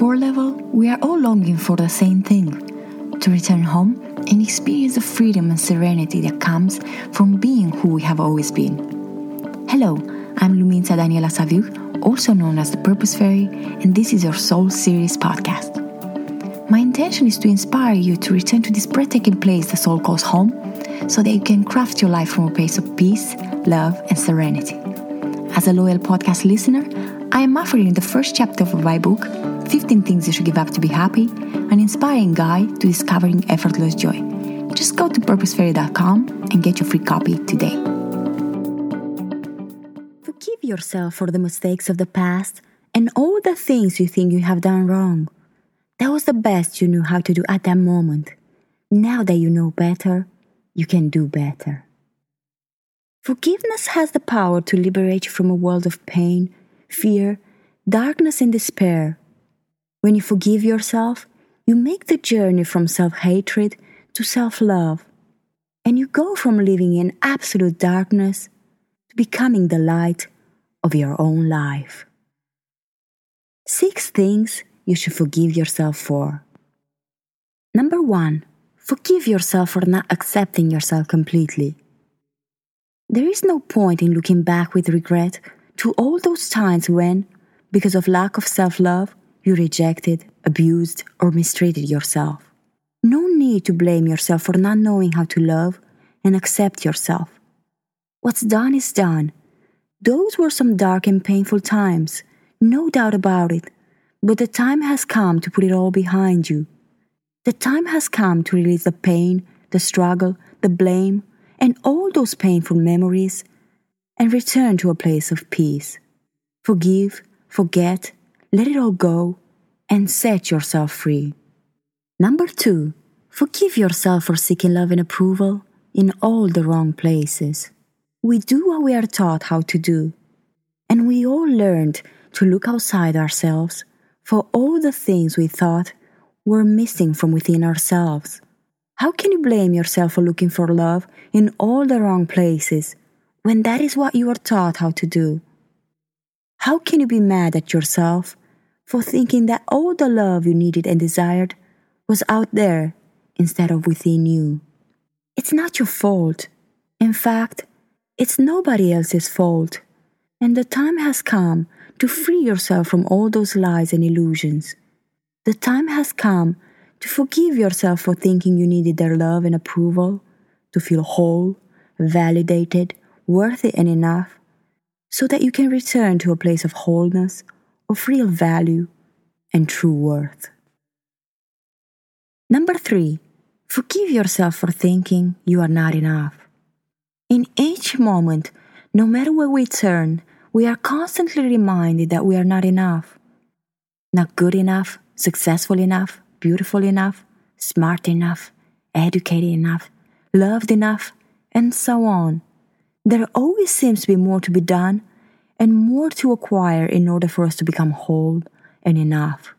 core level, we are all longing for the same thing to return home and experience the freedom and serenity that comes from being who we have always been. Hello, I'm Luminita Daniela Saviuc, also known as the Purpose Fairy, and this is your Soul Series podcast. My intention is to inspire you to return to this breathtaking place the soul calls home so that you can craft your life from a place of peace, love, and serenity. As a loyal podcast listener, I am offering the first chapter of my book, 15 Things You Should Give Up to Be Happy, an inspiring guide to discovering effortless joy. Just go to purposefairy.com and get your free copy today. Forgive yourself for the mistakes of the past and all the things you think you have done wrong. That was the best you knew how to do at that moment. Now that you know better, you can do better. Forgiveness has the power to liberate you from a world of pain fear, darkness, and despair. When you forgive yourself, you make the journey from self hatred to self love, and you go from living in absolute darkness to becoming the light of your own life. Six things you should forgive yourself for. Number one, forgive yourself for not accepting yourself completely. There is no point in looking back with regret to all those times when, because of lack of self love, you rejected, abused, or mistreated yourself. No need to blame yourself for not knowing how to love and accept yourself. What's done is done. Those were some dark and painful times, no doubt about it, but the time has come to put it all behind you. The time has come to release the pain, the struggle, the blame, and all those painful memories and return to a place of peace. Forgive, forget, let it all go, and set yourself free. Number two, forgive yourself for seeking love and approval in all the wrong places. We do what we are taught how to do, and we all learned to look outside ourselves for all the things we thought were missing from within ourselves. How can you blame yourself for looking for love in all the wrong places when that is what you are taught how to do? How can you be mad at yourself for thinking that all the love you needed and desired was out there instead of within you? It's not your fault. In fact, it's nobody else's fault. And the time has come to free yourself from all those lies and illusions. The time has come to forgive yourself for thinking you needed their love and approval, to feel whole, validated, worthy and enough, so that you can return to a place of wholeness, of real value, and true worth. Number three, forgive yourself for thinking you are not enough. In each moment, no matter where we turn, we are constantly reminded that we are not enough. Not good enough, successful enough, beautiful enough, smart enough, educated enough, loved enough, and so on. There always seems to be more to be done and more to acquire in order for us to become whole and enough.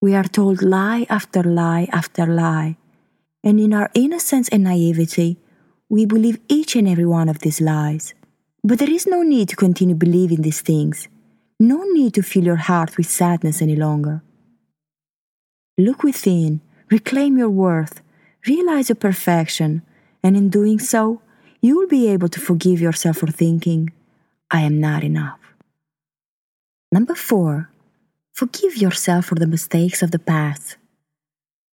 We are told lie after lie after lie, and in our innocence and naivety, we believe each and every one of these lies. But there is no need to continue believing these things, no need to fill your heart with sadness any longer. Look within, reclaim your worth, realize your perfection, and in doing so, you will be able to forgive yourself for thinking, I am not enough. Number four, forgive yourself for the mistakes of the past.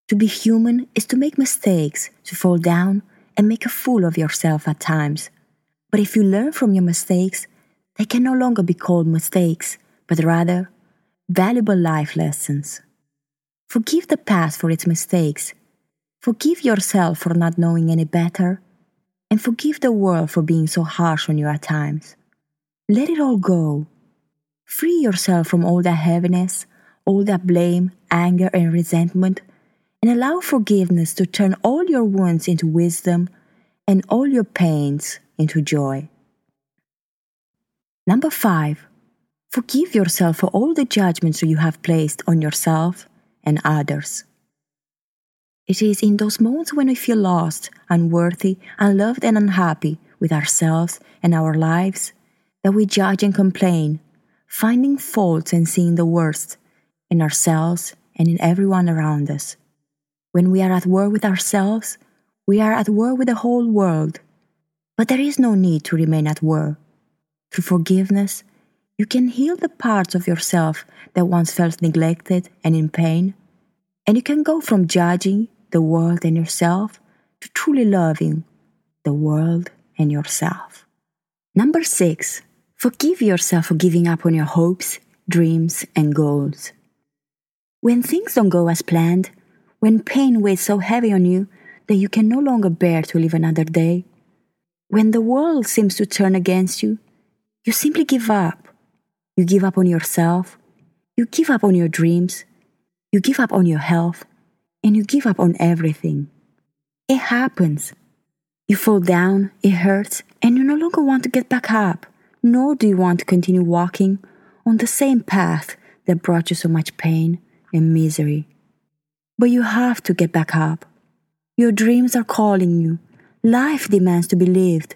To be human is to make mistakes, to fall down, and make a fool of yourself at times. But if you learn from your mistakes, they can no longer be called mistakes, but rather valuable life lessons. Forgive the past for its mistakes. Forgive yourself for not knowing any better and forgive the world for being so harsh on you at times. Let it all go. Free yourself from all that heaviness, all that blame, anger, and resentment, and allow forgiveness to turn all your wounds into wisdom and all your pains into joy. Number five, forgive yourself for all the judgments you have placed on yourself and others. It is in those moments when we feel lost, unworthy, unloved, and unhappy with ourselves and our lives that we judge and complain, finding faults and seeing the worst, in ourselves, and in everyone around us. When we are at war with ourselves, we are at war with the whole world. But there is no need to remain at war. Through forgiveness, you can heal the parts of yourself that once felt neglected and in pain, and you can go from judging the world and yourself to truly loving the world and yourself. Number six, forgive yourself for giving up on your hopes, dreams, and goals. When things don't go as planned, when pain weighs so heavy on you that you can no longer bear to live another day, when the world seems to turn against you, you simply give up. You give up on yourself, you give up on your dreams, you give up on your health, and you give up on everything. It happens. You fall down, it hurts, and you no longer want to get back up, nor do you want to continue walking on the same path that brought you so much pain and misery. But you have to get back up. Your dreams are calling you. Life demands to be lived,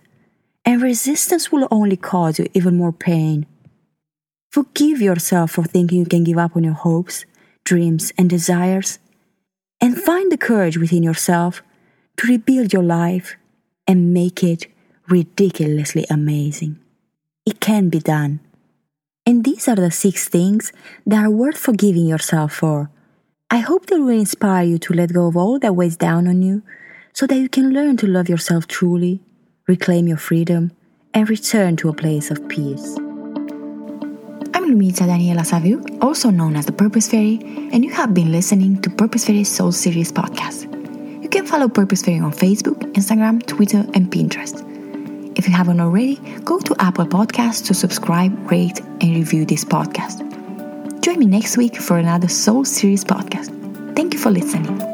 and resistance will only cause you even more pain. Forgive yourself for thinking you can give up on your hopes, dreams, and desires and find the courage within yourself to rebuild your life and make it ridiculously amazing. It can be done. And these are the six things that are worth forgiving yourself for. I hope they will inspire you to let go of all that weighs down on you so that you can learn to love yourself truly, reclaim your freedom, and return to a place of peace. I'm Luminita Daniela Saviuc, also known as the Purpose Fairy, and you have been listening to Purpose Fairy Soul Series podcast. You can follow Purpose Fairy on Facebook, Instagram, Twitter, and Pinterest. If you haven't already, go to Apple Podcasts to subscribe, rate, and review this podcast. Join me next week for another Soul Series podcast. Thank you for listening.